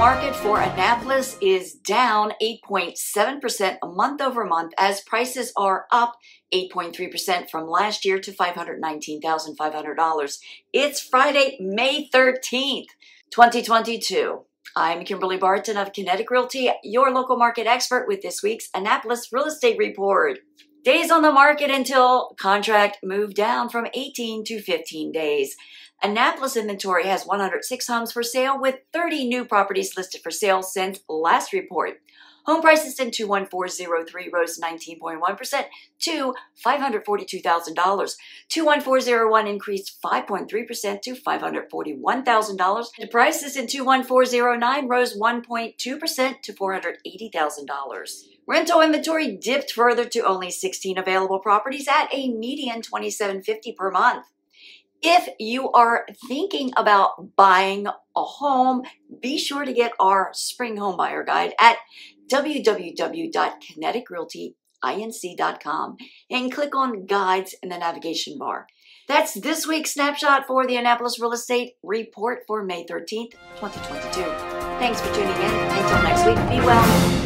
market for Annapolis is down 8.7% month over month as prices are up 8.3% from last year to $519,500. It's Friday, May 13th, 2022. I'm Kimberly Barton of Kinetic Realty, your local market expert with this week's Annapolis Real Estate Report. Days on the market until contract moved down from 18 to 15 days. Annapolis inventory has 106 homes for sale with 30 new properties listed for sale since last report. Home prices in 21403 rose 19.1% to $542,000. 21401 increased 5.3% to $541,000. The prices in 21409 rose 1.2% to $480,000. Rental inventory dipped further to only 16 available properties at a median 2750 per month. If you are thinking about buying a home, be sure to get our spring home buyer guide at www.kineticrealtyinc.com and click on guides in the navigation bar. That's this week's snapshot for the Annapolis Real Estate Report for May 13th, 2022. Thanks for tuning in. Until next week, be well.